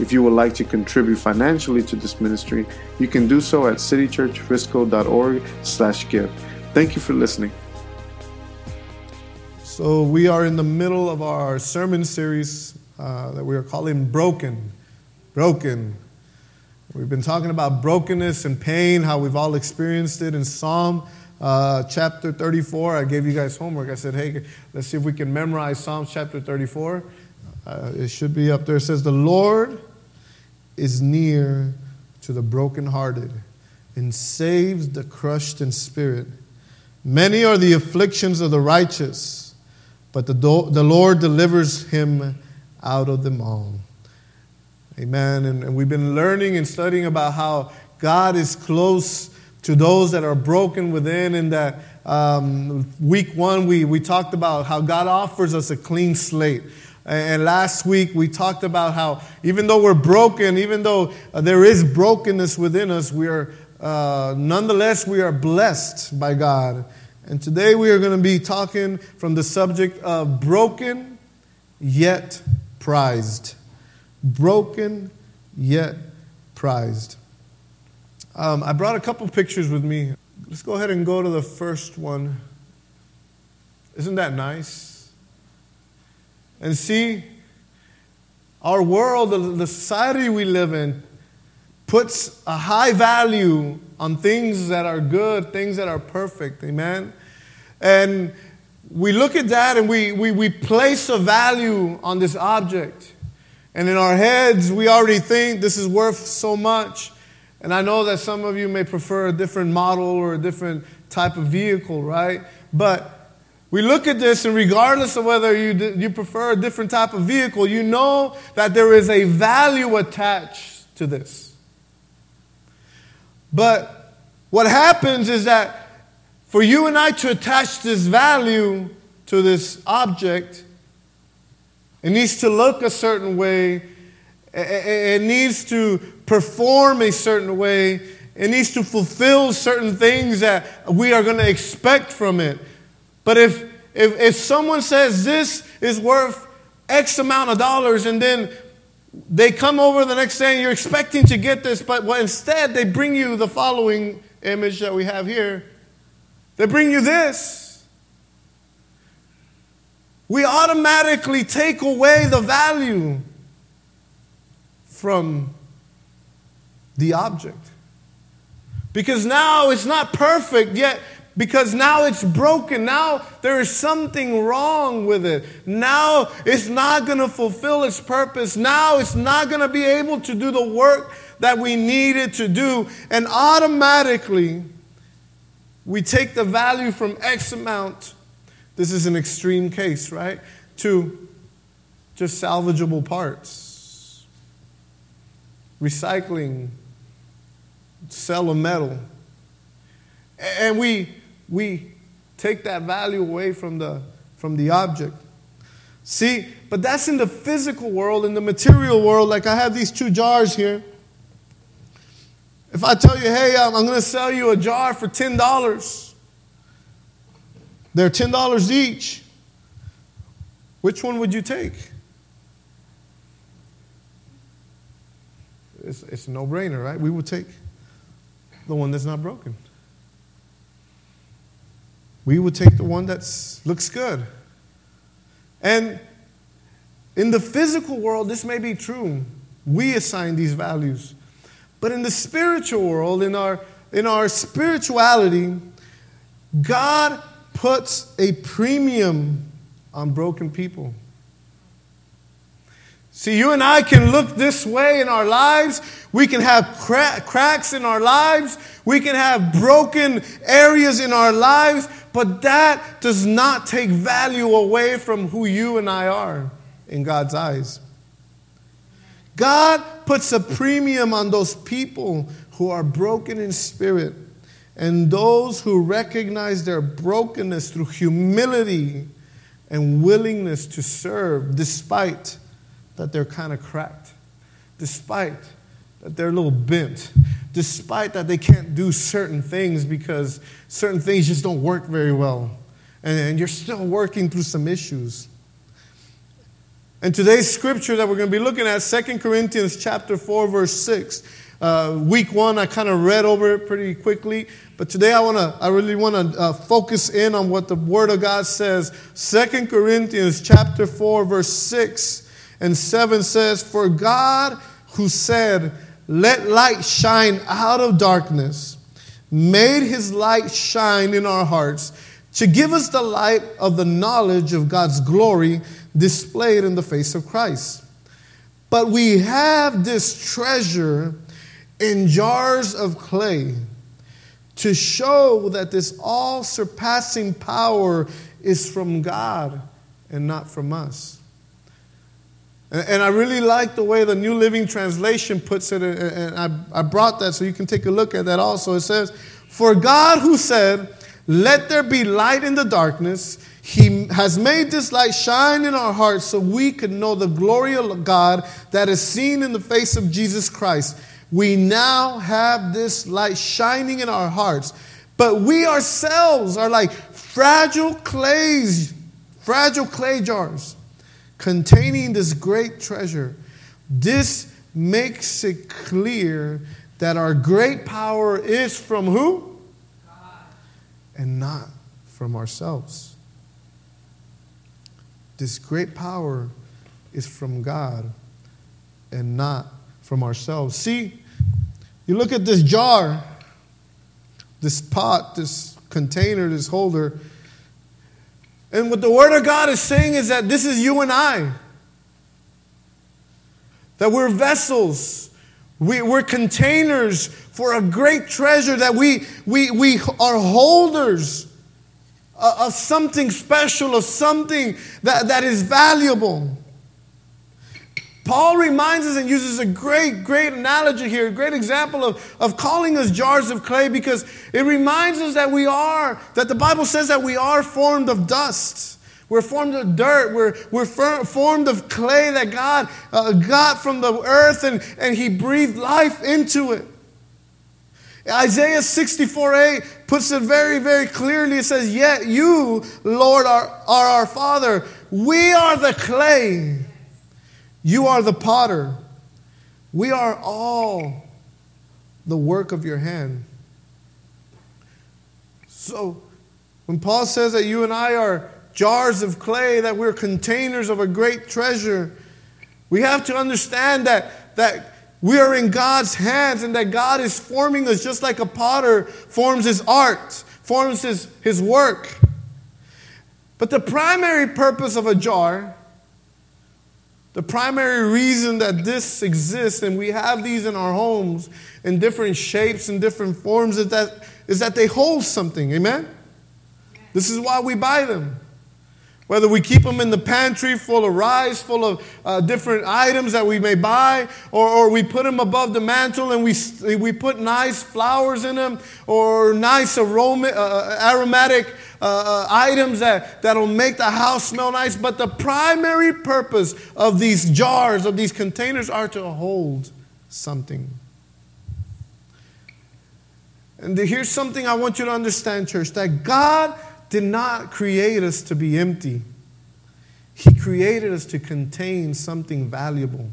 If you would like to contribute financially to this ministry, you can do so at citychurchfrisco.org slash give. Thank you for listening. So we are in the middle of our sermon series uh, that we are calling Broken. Broken. We've been talking about brokenness and pain, how we've all experienced it in Psalm uh, chapter 34. I gave you guys homework. I said, hey, let's see if we can memorize Psalms chapter 34. Uh, it should be up there. It says, The Lord is near to the brokenhearted and saves the crushed in spirit. Many are the afflictions of the righteous, but the, do- the Lord delivers him out of them all. Amen. And, and we've been learning and studying about how God is close to those that are broken within, and that um, week one we, we talked about how God offers us a clean slate. And last week we talked about how even though we're broken, even though uh, there is brokenness within us, we are uh, nonetheless we are blessed by God. And today we are going to be talking from the subject of broken yet prized. Broken yet prized. Um, I brought a couple pictures with me. Let's go ahead and go to the first one. Isn't that nice? And see our world, the society we live in, puts a high value on things that are good, things that are perfect. Amen? And we look at that and we, we, we place a value on this object. And in our heads, we already think this is worth so much. And I know that some of you may prefer a different model or a different type of vehicle, right? But we look at this, and regardless of whether you, you prefer a different type of vehicle, you know that there is a value attached to this. But what happens is that for you and I to attach this value to this object, it needs to look a certain way, it needs to perform a certain way, it needs to fulfill certain things that we are going to expect from it. But if, if, if someone says this is worth X amount of dollars and then they come over the next day and you're expecting to get this, but well, instead they bring you the following image that we have here. They bring you this. We automatically take away the value from the object. Because now it's not perfect, yet because now it's broken. Now there is something wrong with it. Now it's not going to fulfill its purpose. Now it's not going to be able to do the work that we need it to do. And automatically, we take the value from X amount. This is an extreme case, right? To just salvageable parts, recycling, sell a metal. And we we take that value away from the, from the object. See, but that's in the physical world, in the material world. Like I have these two jars here. If I tell you, hey, I'm, I'm going to sell you a jar for $10, they're $10 each. Which one would you take? It's, it's a no brainer, right? We would take the one that's not broken we would take the one that looks good. And in the physical world, this may be true. We assign these values. But in the spiritual world, in our, in our spirituality, God puts a premium on broken people. See, you and I can look this way in our lives. We can have cra- cracks in our lives. We can have broken areas in our lives. But that does not take value away from who you and I are in God's eyes. God puts a premium on those people who are broken in spirit and those who recognize their brokenness through humility and willingness to serve despite that they're kind of cracked, despite that they're a little bent, despite that they can't do certain things because certain things just don't work very well. And, and you're still working through some issues. And today's scripture that we're going to be looking at, 2 Corinthians chapter 4, verse 6. Uh, week one, I kind of read over it pretty quickly, but today I want to, I really want to uh, focus in on what the Word of God says. 2 Corinthians chapter 4, verse 6 and 7 says, For God who said, Let light shine out of darkness, made his light shine in our hearts to give us the light of the knowledge of God's glory displayed in the face of Christ. But we have this treasure in jars of clay to show that this all surpassing power is from God and not from us. And I really like the way the New Living Translation puts it, and I brought that so you can take a look at that also. It says, For God who said, Let there be light in the darkness, he has made this light shine in our hearts so we can know the glory of God that is seen in the face of Jesus Christ. We now have this light shining in our hearts, but we ourselves are like fragile clays, fragile clay jars containing this great treasure. This makes it clear that our great power is from who? God. And not from ourselves. This great power is from God and not from ourselves. See, you look at this jar, this pot, this container, this holder, and what the Word of God is saying is that this is you and I. That we're vessels, we, we're containers for a great treasure, that we, we, we are holders of something special, of something that, that is valuable. Paul reminds us and uses a great, great analogy here, a great example of, of calling us jars of clay because it reminds us that we are, that the Bible says that we are formed of dust. We're formed of dirt. We're, we're formed of clay that God uh, got from the earth and, and He breathed life into it. Isaiah 64 8 puts it very, very clearly. It says, Yet you, Lord, are, are our Father. We are the clay. You are the potter. We are all the work of your hand. So, when Paul says that you and I are jars of clay, that we're containers of a great treasure, we have to understand that, that we are in God's hands and that God is forming us just like a potter forms his art, forms his, his work. But the primary purpose of a jar, the primary reason that this exists and we have these in our homes in different shapes and different forms is that, is that they hold something. Amen? This is why we buy them. Whether we keep them in the pantry full of rice, full of uh, different items that we may buy, or, or we put them above the mantle and we, we put nice flowers in them, or nice aroma, uh, uh aromatic uh, uh, items that, that'll make the house smell nice. But the primary purpose of these jars, of these containers, are to hold something. And here's something I want you to understand, church that God did not create us to be empty. He created us to contain something valuable.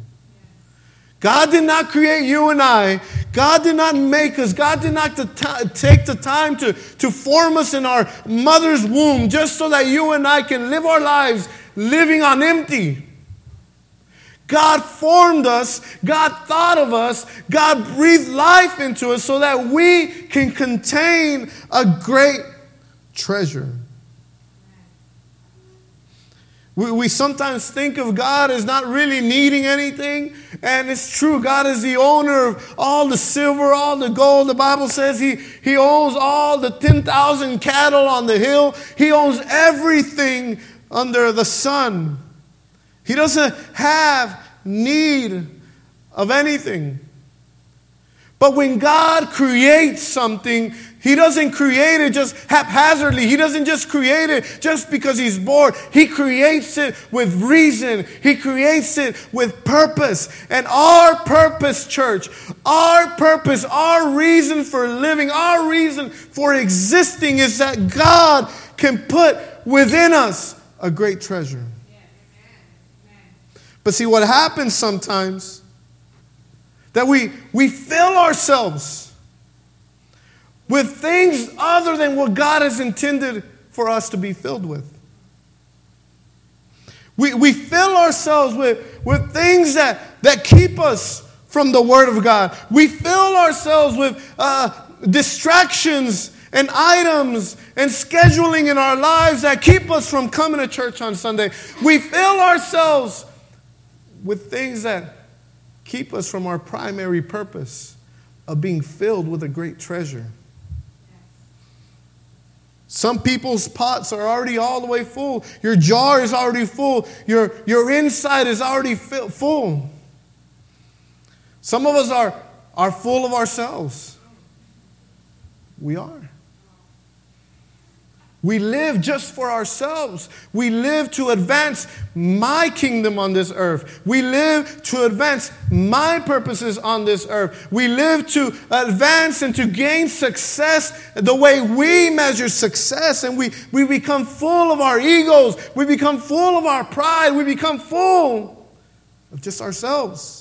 God did not create you and I. God did not make us. God did not take the time to, to form us in our mother's womb just so that you and I can live our lives living on empty. God formed us, God thought of us, God breathed life into us so that we can contain a great treasure. We, we sometimes think of God as not really needing anything, and it's true. God is the owner of all the silver, all the gold. The Bible says He, he owns all the 10,000 cattle on the hill, He owns everything under the sun. He doesn't have need of anything. But when God creates something, He doesn't create it just haphazardly. He doesn't just create it just because He's bored. He creates it with reason, He creates it with purpose. And our purpose, church, our purpose, our reason for living, our reason for existing is that God can put within us a great treasure. But see, what happens sometimes that we, we fill ourselves with things other than what God has intended for us to be filled with. We, we fill ourselves with, with things that, that keep us from the Word of God. We fill ourselves with uh, distractions and items and scheduling in our lives that keep us from coming to church on Sunday. We fill ourselves with things that keep us from our primary purpose of being filled with a great treasure. Some people's pots are already all the way full. Your jar is already full. Your, your inside is already full. Some of us are, are full of ourselves. We are. We live just for ourselves. We live to advance my kingdom on this earth. We live to advance my purposes on this earth. We live to advance and to gain success the way we measure success. And we, we become full of our egos. We become full of our pride. We become full of just ourselves.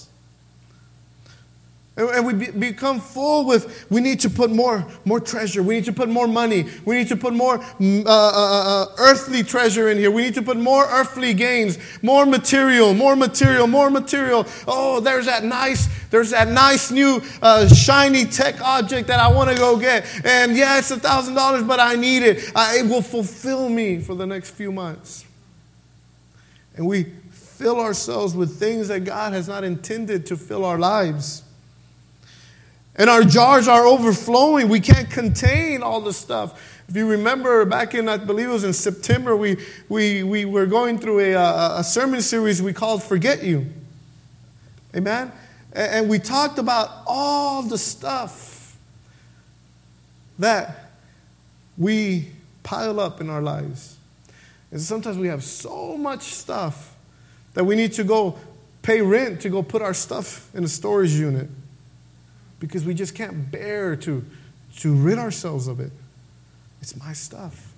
And we become full with, we need to put more, more treasure. We need to put more money. We need to put more mm, uh, uh, uh, earthly treasure in here. We need to put more earthly gains, more material, more material, more material. Oh, there's that nice, there's that nice new uh, shiny tech object that I want to go get. And yeah, it's a thousand dollars, but I need it. it will fulfill me for the next few months. And we fill ourselves with things that God has not intended to fill our lives. And our jars are overflowing. We can't contain all the stuff. If you remember back in, I believe it was in September, we, we, we were going through a, a, sermon series we called Forget You. Amen? And we talked about all the stuff that we pile up in our lives. And sometimes we have so much stuff that we need to go pay rent to go put our stuff in a storage unit because we just can't bear to, to rid ourselves of it. It's my stuff,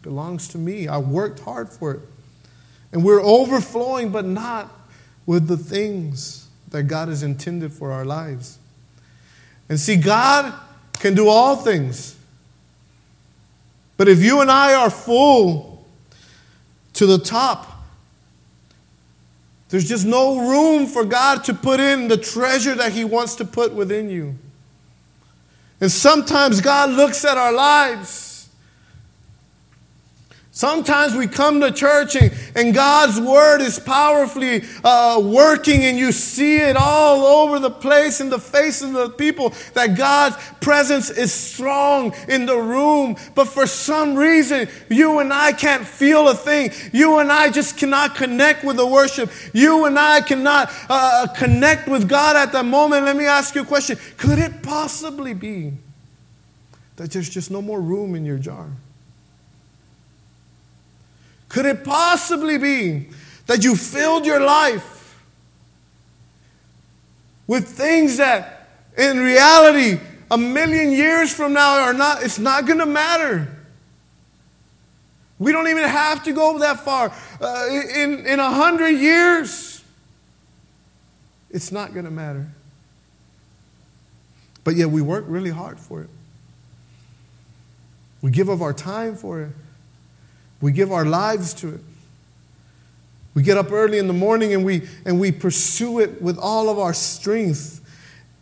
it belongs to me. I worked hard for it. And we're overflowing, but not with the things that God has intended for our lives. And see, God can do all things. But if you and I are full to the top, there's just no room for God to put in the treasure that He wants to put within you. And sometimes God looks at our lives Sometimes we come to church and, and God's word is powerfully uh, working, and you see it all over the place in the faces of the people that God's presence is strong in the room. But for some reason, you and I can't feel a thing. You and I just cannot connect with the worship. You and I cannot uh, connect with God at that moment. Let me ask you a question Could it possibly be that there's just no more room in your jar? Could it possibly be that you filled your life with things that in reality a million years from now are not it's not going to matter? We don't even have to go that far. Uh, in in a hundred years it's not going to matter. But yet we work really hard for it. We give of our time for it we give our lives to it. We get up early in the morning and we, and we pursue it with all of our strength.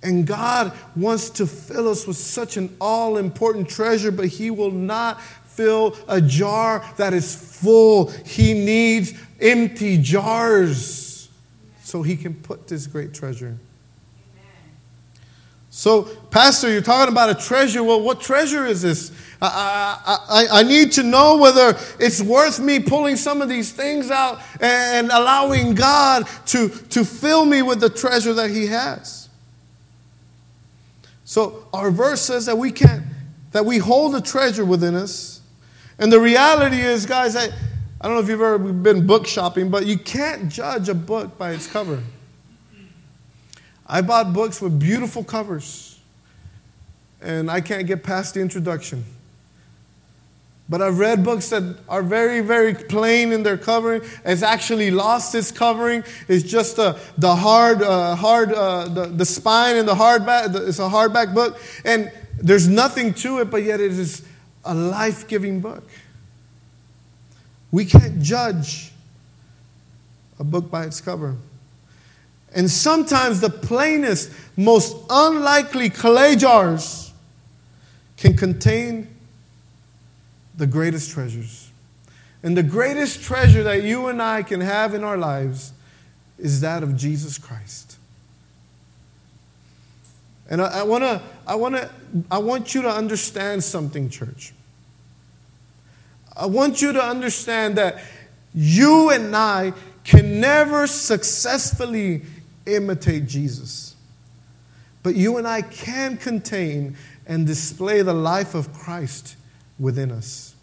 And God wants to fill us with such an all important treasure, but He will not fill a jar that is full. He needs empty jars so He can put this great treasure. So, Pastor, you're talking about a treasure. Well, what treasure is this? I, I, I need to know whether it's worth me pulling some of these things out and allowing God to, to fill me with the treasure that He has. So our verse says that we can't, that we hold a treasure within us. And the reality is, guys, I, I don't know if you've ever been book shopping, but you can't judge a book by its cover. I bought books with beautiful covers, and I can't get past the introduction. But I've read books that are very, very plain in their covering. It's actually lost its covering. It's just the, the hard, uh, hard, uh, the, the spine and the hardback. It's a hardback book. And there's nothing to it, but yet it is a life giving book. We can't judge a book by its cover. And sometimes the plainest, most unlikely clay jars can contain the greatest treasures. And the greatest treasure that you and I can have in our lives is that of Jesus Christ. And I, I want to, I want to, I want you to understand something, church. I want you to understand that you and I can never successfully imitate Jesus. But you and I can contain and display the life of Christ within us.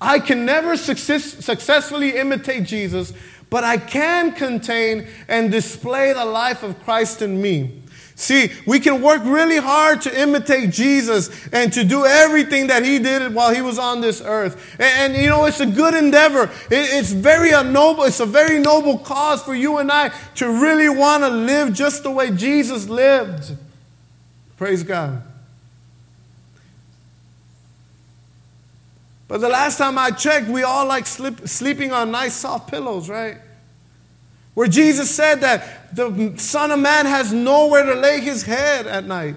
I can never success, successfully imitate Jesus, but I can contain and display the life of Christ in me. See, we can work really hard to imitate Jesus and to do everything that he did while he was on this earth. And, and you know, it's a good endeavor. It, it's very a noble, it's a very noble cause for you and I to really want to live just the way Jesus lived. Praise God. But the last time I checked, we all like sleep, sleeping on nice soft pillows, right? Where Jesus said that the Son of Man has nowhere to lay his head at night.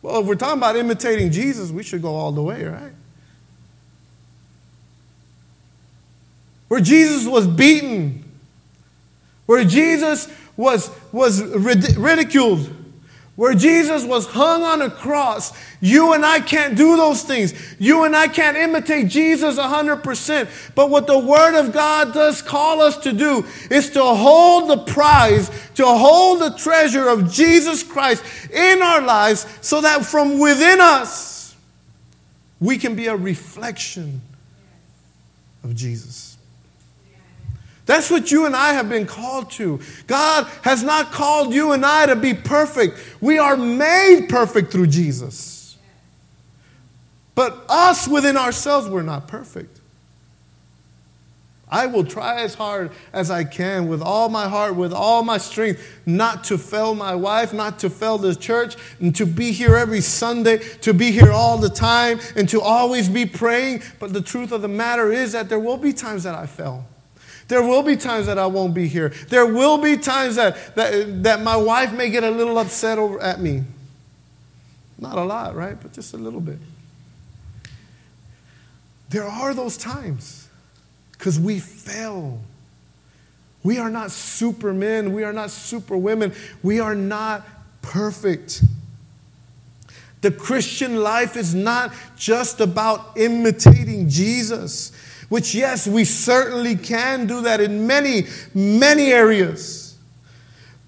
Well, if we're talking about imitating Jesus, we should go all the way, right? Where Jesus was beaten, where Jesus was, was ridiculed, where Jesus was hung on a cross. You and I can't do those things. You and I can't imitate Jesus 100%. But what the Word of God does call us to do is to hold the prize, to hold the treasure of Jesus Christ in our lives so that from within us, we can be a reflection of Jesus. That's what you and I have been called to. God has not called you and I to be perfect. We are made perfect through Jesus. But us within ourselves, we're not perfect. I will try as hard as I can with all my heart, with all my strength, not to fail my wife, not to fail the church, and to be here every Sunday, to be here all the time, and to always be praying. But the truth of the matter is that there will be times that I fail. There will be times that I won't be here. There will be times that, that, that my wife may get a little upset over at me. Not a lot, right? But just a little bit. There are those times because we fail. We are not supermen. We are not superwomen. We are not perfect. The Christian life is not just about imitating Jesus which, yes, we certainly can do that in many, many areas.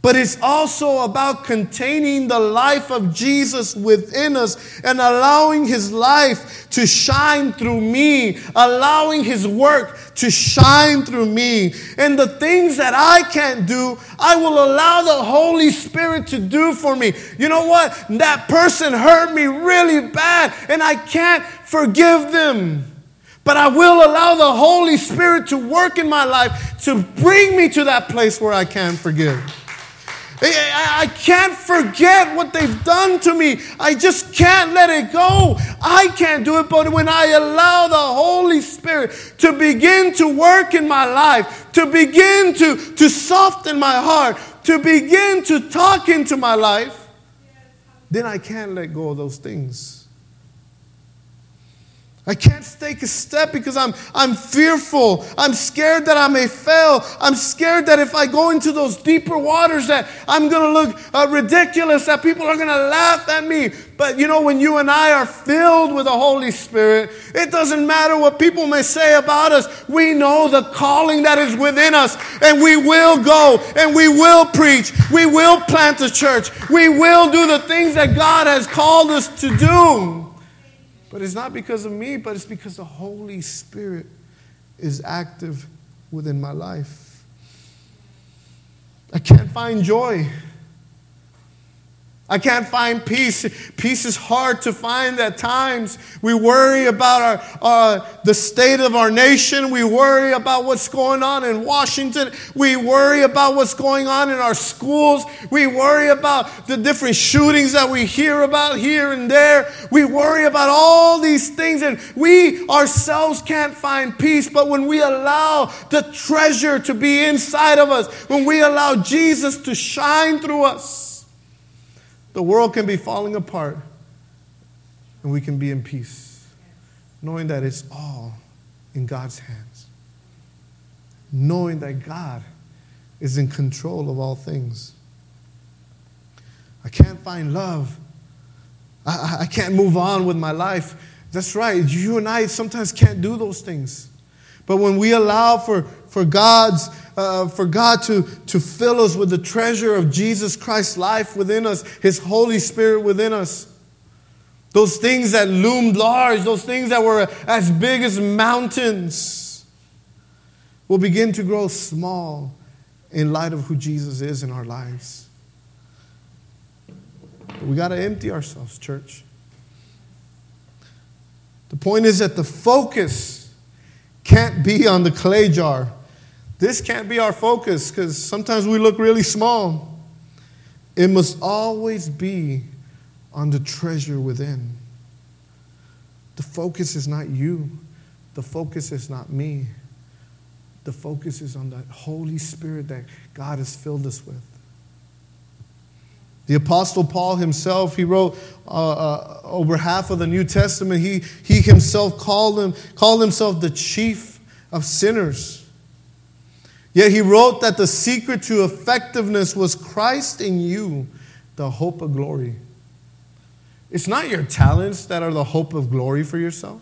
But it's also about containing the life of Jesus within us and allowing His life to shine through me, allowing His work to shine through me. And the things that I can't do, I will allow the Holy Spirit to do for me. You know what? That person hurt me really bad and I can't forgive them. But I will allow the Holy Spirit to work in my life to bring me to that place where I can forgive. I can't forget what they've done to me. I just can't let it go. I can't do it, but when I allow the Holy Spirit to begin to work in my life, to begin to, to soften my heart, to begin to talk into my life, then I can't let go of those things. I can't take a step because I'm, I'm fearful. I'm scared that I may fail. I'm scared that if I go into those deeper waters that I'm going to look uh, ridiculous, that people are going to laugh at me. But you know, when you and I are filled with the Holy Spirit, it doesn't matter what people may say about us. We know the calling that is within us, and we will go and we will preach. We will plant a church. We will do the things that God has called us to do. But it's not because of me, but it's because the Holy Spirit is active within my life. I can't find joy I can't find peace. Peace is hard to find at times. We worry about our, uh, the state of our nation. We worry about what's going on in Washington. We worry about what's going on in our schools. We worry about the different shootings that we hear about here and there. We worry about all these things, and we ourselves can't find peace. But when we allow the treasure to be inside of us, when we allow Jesus to shine through us, the world can be falling apart, and we can be in peace, knowing that it's all in God's hands, knowing that God is in control of all things. I can't find love. I, I can't move on with my life. That's right. You and I sometimes can't do those things. But when we allow for, for God's uh, for God to, to fill us with the treasure of Jesus Christ's life within us, His Holy Spirit within us. Those things that loomed large, those things that were as big as mountains, will begin to grow small in light of who Jesus is in our lives. But we got to empty ourselves, church. The point is that the focus can't be on the clay jar this can't be our focus because sometimes we look really small. It must always be on the treasure within. The focus is not you, the focus is not me. The focus is on the Holy Spirit that God has filled us with. The Apostle Paul himself, he wrote uh, uh, over half of the New Testament. He, he himself called, him, called himself the chief of sinners. Yet he wrote that the secret to effectiveness was Christ in you, the hope of glory. It's not your talents that are the hope of glory for yourself.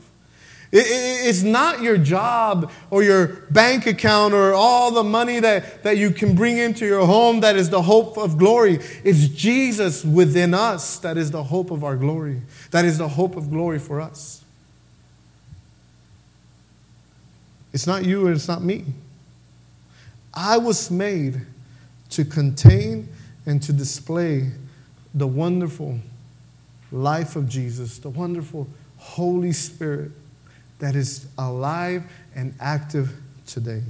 It's not your job or your bank account or all the money that, that you can bring into your home that is the hope of glory. It's Jesus within us that is the hope of our glory. That is the hope of glory for us. It's not you and it's not me. I was made to contain and to display the wonderful life of Jesus, the wonderful Holy Spirit that is alive and active today.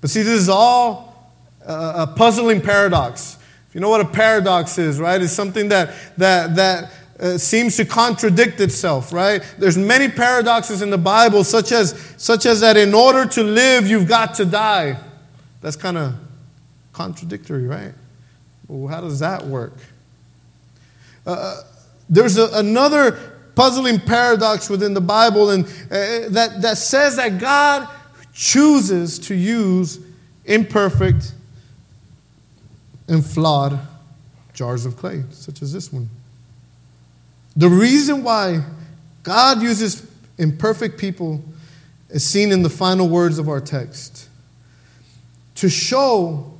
But see, this is all a puzzling paradox. If you know what a paradox is, right? It's something that, that, that uh, seems to contradict itself, right? There's many paradoxes in the Bible, such as, such as that in order to live, you've got to die. That's kind of contradictory, right? Well, how does that work? Uh, uh, there's a, another puzzling paradox within the Bible and, uh, that, that says that God chooses to use imperfect and flawed jars of clay, such as this one. The reason why God uses imperfect people is seen in the final words of our text to show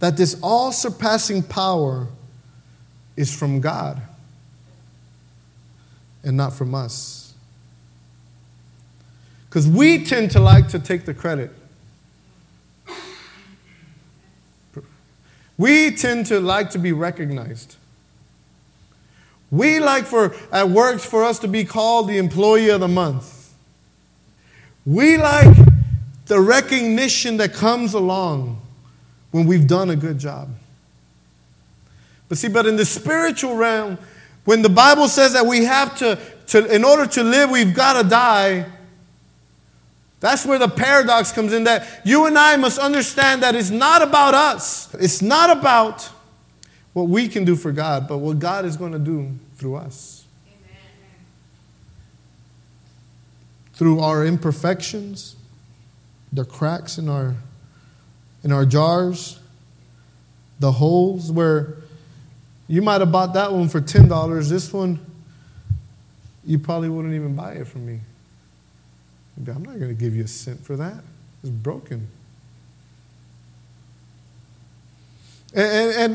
that this all surpassing power is from God and not from us. Because we tend to like to take the credit. We tend to like to be recognized. We like for at work for us to be called the employee of the month. We like the recognition that comes along when we've done a good job. But see, but in the spiritual realm, when the Bible says that we have to, to in order to live, we've got to die, that's where the paradox comes in that you and I must understand that it's not about us. It's not about what we can do for God, but what God is going to do through us. through our imperfections, the cracks in our, in our jars, the holes where you might have bought that one for $10. This one, you probably wouldn't even buy it from me. I'm not going to give you a cent for that. It's broken. And, and,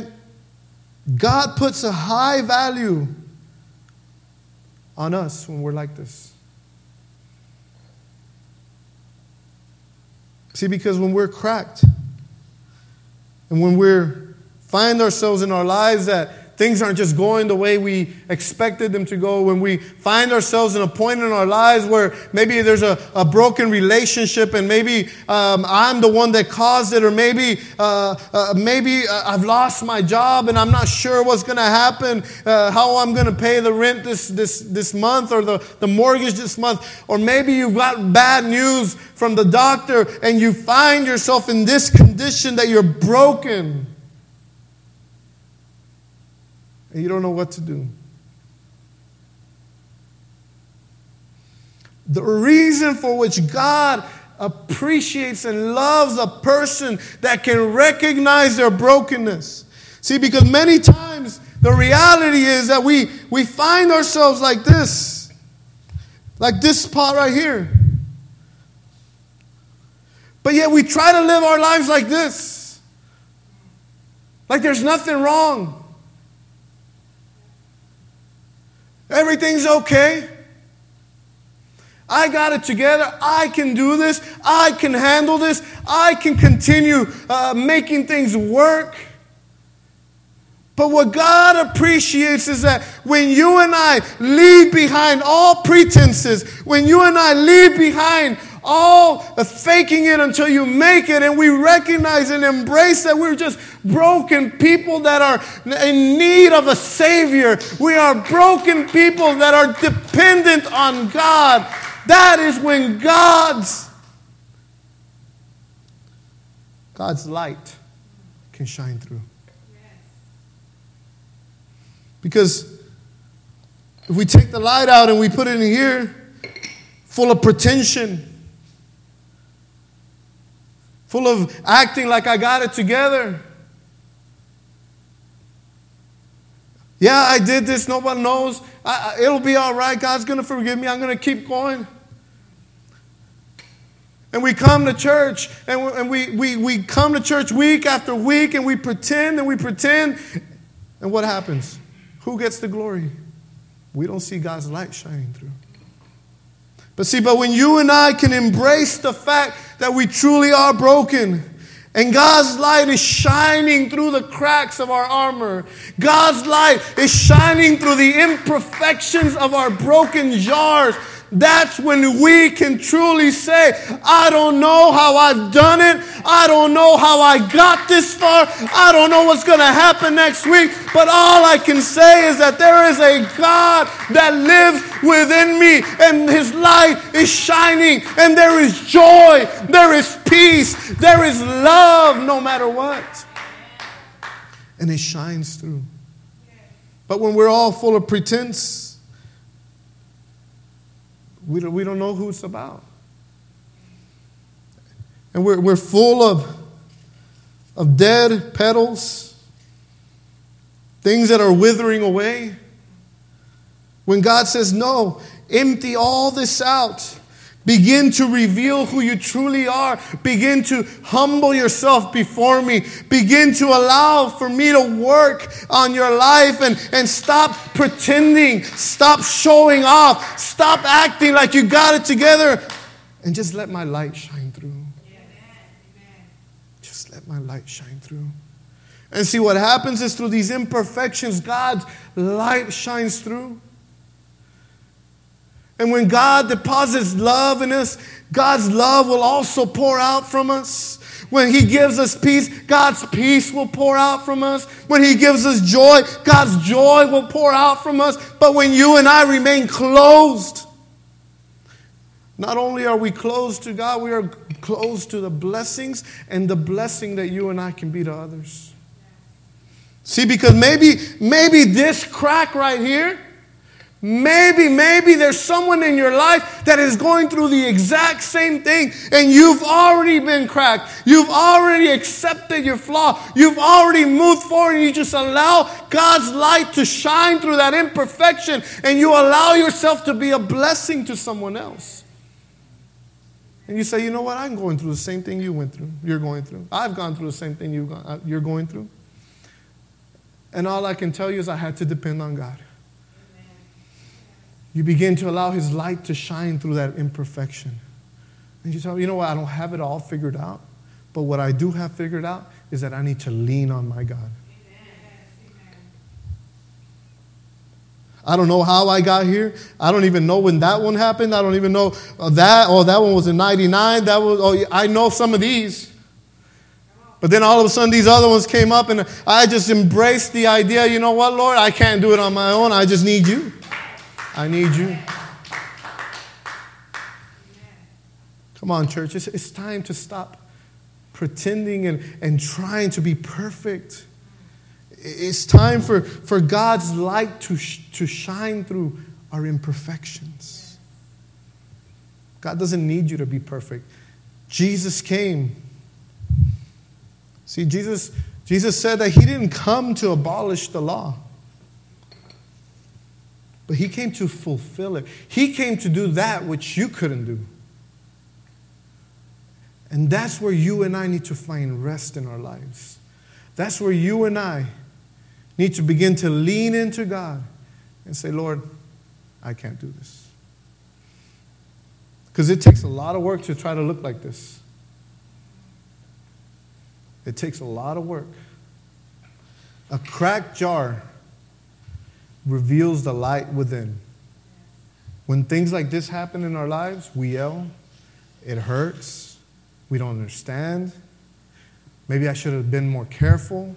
and God puts a high value on us when we're like this. See, because when we're cracked and when we find ourselves in our lives that things aren't just going the way we expected them to go, when we find ourselves in a point in our lives where maybe there's a, a broken relationship and maybe um, I'm the one that caused it, or maybe, uh, uh, maybe uh, I've lost my job and I'm not sure what's going to happen, uh, how I'm going to pay the rent this, this, this month or the, the mortgage this month, or maybe you've got bad news from the doctor and you find yourself in this condition that you're broken and you don't know what to do. The reason for which God appreciates and loves a person that can recognize their brokenness. See, because many times the reality is that we, we find ourselves like this, like this spot right here. But yet we try to live our lives like this, like there's nothing wrong. Everything's okay. I got it together. I can do this. I can handle this. I can continue uh, making things work. But what God appreciates is that when you and I leave behind all pretenses, when you and I leave behind all faking it until you make it, and we recognize and embrace that we're just broken people that are in need of a Savior. We are broken people that are dependent on God. That is when God's God's light can shine through. Because if we take the light out and we put it in here, full of pretension, full of acting like I got it together. Yeah, I did this. Nobody knows. I, it'll be all right. God's going to forgive me. I'm going to keep going. And we come to church and, we, and we, we, we come to church week after week and we pretend and we pretend. And what happens? Who gets the glory? We don't see God's light shining through. But see, but when you and I can embrace the fact that we truly are broken, and God's light is shining through the cracks of our armor. God's light is shining through the imperfections of our broken jars that's when we can truly say, I don't know how I've done it. I don't know how I got this far. I don't know what's going to happen next week. But all I can say is that there is a God that lives within me and his light is shining and there is joy, there is peace, there is love no matter what. And it shines through. But when we're all full of pretense, we don't, we don't know who it's about. And we're, we're full of, of dead petals, things that are withering away. When God says, No, empty all this out. Begin to reveal who you truly are. Begin to humble yourself before me. Begin to allow for me to work on your life and, and stop pretending. Stop showing off. Stop acting like you got it together. And just let my light shine through. Just let my light shine through. And see what happens is through these imperfections, God's light shines through. And when God deposits love in us, God's love will also pour out from us. When He gives us peace, God's peace will pour out from us. When He gives us joy, God's joy will pour out from us. But when you and I remain closed, not only are we closed to God, we are closed to the blessings and the blessing that you and I can be to others. See, because maybe, maybe this crack right here Maybe, maybe there's someone in your life that is going through the exact same thing, and you've already been cracked. You've already accepted your flaw. You've already moved forward, and you just allow God's light to shine through that imperfection, and you allow yourself to be a blessing to someone else. And you say, you know what? I'm going through the same thing you went through. You're going through. I've gone through the same thing you've gone, uh, you're going through. And all I can tell you is I had to depend on God you begin to allow His light to shine through that imperfection. And you tell you know what, I don't have it all figured out, but what I do have figured out is that I need to lean on my God. I don't know how I got here. I don't even know when that one happened. I don't even know uh, that. Oh, that one was in 99. That was, oh, I know some of these. But then all of a sudden, these other ones came up, and I just embraced the idea you know what, Lord? I can't do it on my own. I just need you. I need you. Come on, church. It's, it's time to stop pretending and, and trying to be perfect. It's time for, for God's light to, sh- to shine through our imperfections. God doesn't need you to be perfect. Jesus came. See, Jesus, Jesus said that He didn't come to abolish the law. But he came to fulfill it. He came to do that which you couldn't do. And that's where you and I need to find rest in our lives. That's where you and I need to begin to lean into God and say, Lord, I can't do this. Because it takes a lot of work to try to look like this. It takes a lot of work. A cracked jar reveals the light within. When things like this happen in our lives, we yell, it hurts, we don't understand. Maybe I should have been more careful.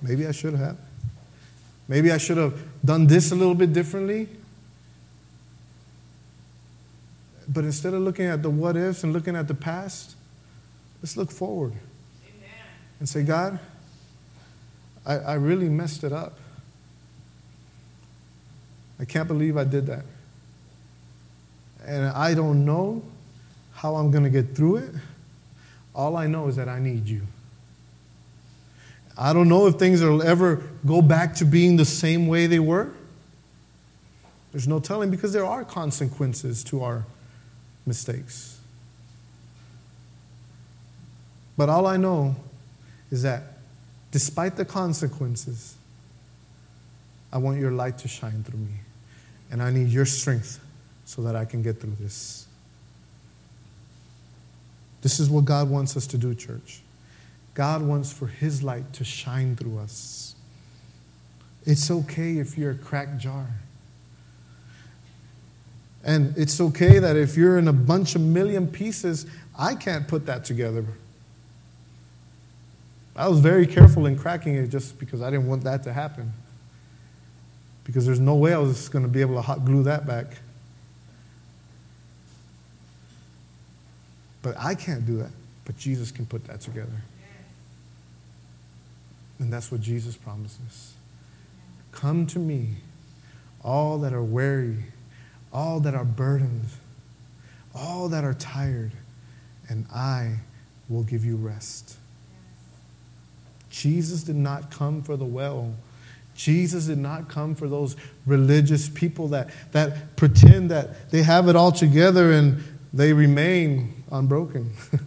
Maybe I should have. Maybe I should have done this a little bit differently. But instead of looking at the what ifs and looking at the past, let's look forward Amen. and say, God, I, I really messed it up. I can't believe I did that. And I don't know how I'm going to get through it. All I know is that I need you. I don't know if things will ever go back to being the same way they were. There's no telling because there are consequences to our mistakes. But all I know is that despite the consequences, I want your light to shine through me. And I need your strength so that I can get through this. This is what God wants us to do, church. God wants for His light to shine through us. It's okay if you're a cracked jar. And it's okay that if you're in a bunch of million pieces, I can't put that together. I was very careful in cracking it just because I didn't want that to happen because there's no way I was going to be able to hot glue that back. But I can't do that. But Jesus can put that together. And that's what Jesus promises. Come to me, all that are weary, all that are burdened, all that are tired, and I will give you rest. Jesus did not come for the well Jesus did not come for those religious people that, that pretend that they have it all together and they remain unbroken.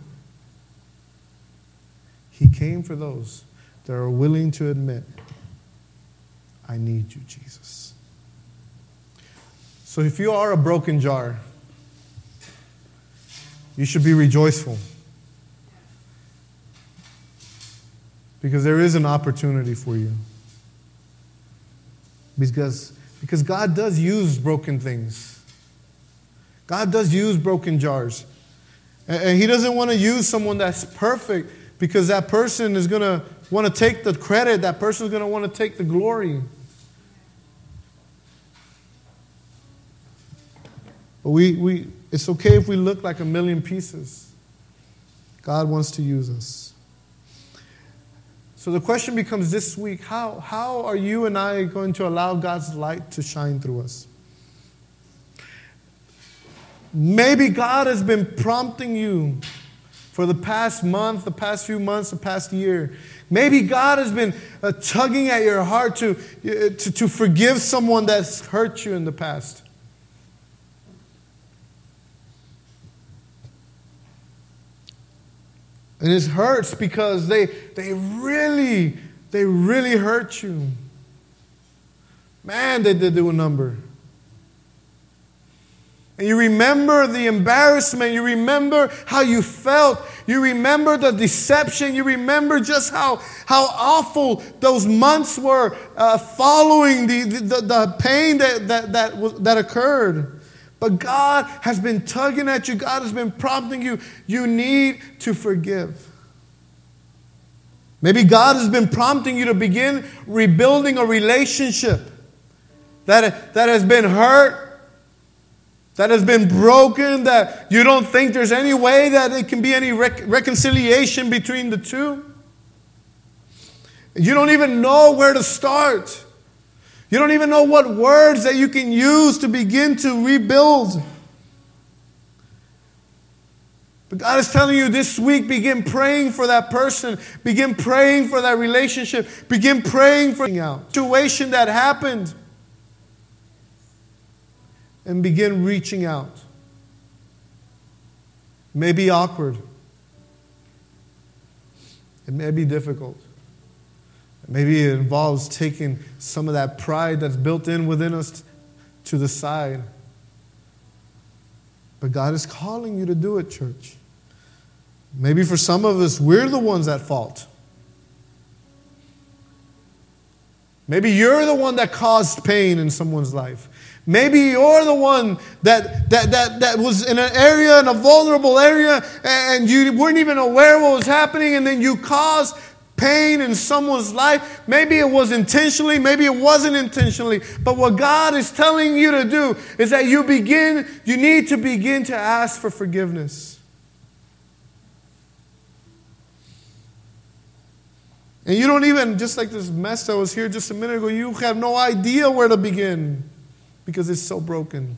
he came for those that are willing to admit, I need you, Jesus. So if you are a broken jar, you should be rejoiceful. Because there is an opportunity for you. Because, because God does use broken things. God does use broken jars. And He doesn't want to use someone that's perfect because that person is going to want to take the credit, that person is going to want to take the glory. But we, we, it's okay if we look like a million pieces. God wants to use us. So the question becomes this week how, how are you and I going to allow God's light to shine through us? Maybe God has been prompting you for the past month, the past few months, the past year. Maybe God has been uh, tugging at your heart to, uh, to, to forgive someone that's hurt you in the past. And it hurts because they, they really, they really hurt you. Man, they did do a number. And you remember the embarrassment. You remember how you felt. You remember the deception. You remember just how, how awful those months were uh, following the, the, the pain that, that, that, that occurred. But God has been tugging at you, God has been prompting you. You need to forgive. Maybe God has been prompting you to begin rebuilding a relationship that, that has been hurt, that has been broken, that you don't think there's any way that it can be any rec- reconciliation between the two. You don't even know where to start. You don't even know what words that you can use to begin to rebuild. But God is telling you this week begin praying for that person, begin praying for that relationship, begin praying for the situation that happened, and begin reaching out. It may be awkward, it may be difficult. Maybe it involves taking some of that pride that's built in within us to the side. But God is calling you to do it, church. Maybe for some of us, we're the ones at fault. Maybe you're the one that caused pain in someone's life. Maybe you're the one that, that, that, that was in an area, in a vulnerable area, and you weren't even aware what was happening, and then you caused pain in someone's life. Maybe it was intentionally, maybe it wasn't intentionally. But what God is telling you to do is that you begin, you need to begin to ask for forgiveness. And you don't even, just like this mess that was here just a minute ago, you have no idea where to begin because it's so broken.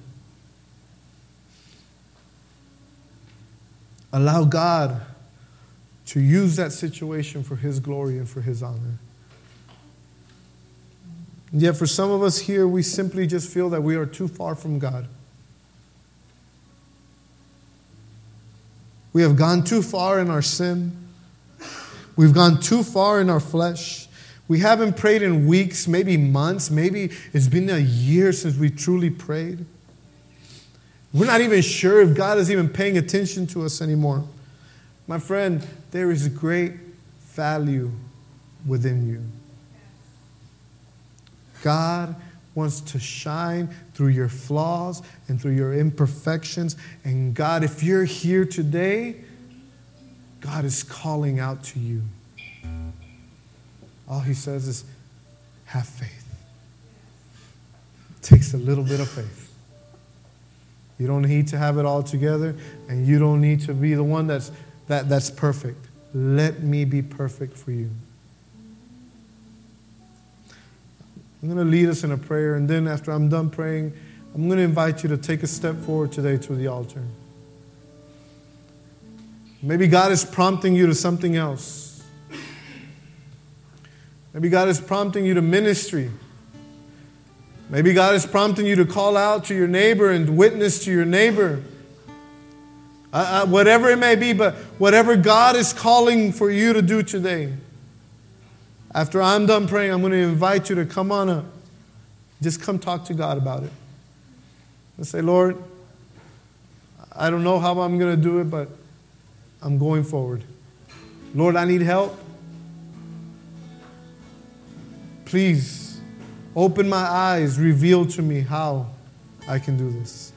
Allow God to use that situation for His glory and for His honor. And yet, for some of us here, we simply just feel that we are too far from God. We have gone too far in our sin. We've gone too far in our flesh. We haven't prayed in weeks, maybe months, maybe it's been a year since we truly prayed. We're not even sure if God is even paying attention to us anymore. My friend, there is great value within you. God wants to shine through your flaws and through your imperfections. And God, if you're here today, God is calling out to you. All He says is, have faith. It takes a little bit of faith. You don't need to have it all together, and you don't need to be the one that's, that, that's perfect. Let me be perfect for you. I'm going to lead us in a prayer, and then after I'm done praying, I'm going to invite you to take a step forward today to the altar. Maybe God is prompting you to something else. Maybe God is prompting you to ministry. Maybe God is prompting you to call out to your neighbor and witness to your neighbor. Uh, whatever it may be, but whatever God is calling for you to do today. After I'm done praying, I'm going to invite you to come on up. Just come talk to God about it. And say, Lord, I don't know how I'm going to do it, but I'm going forward. Lord, I need help. Please open my eyes, reveal to me how I can do this.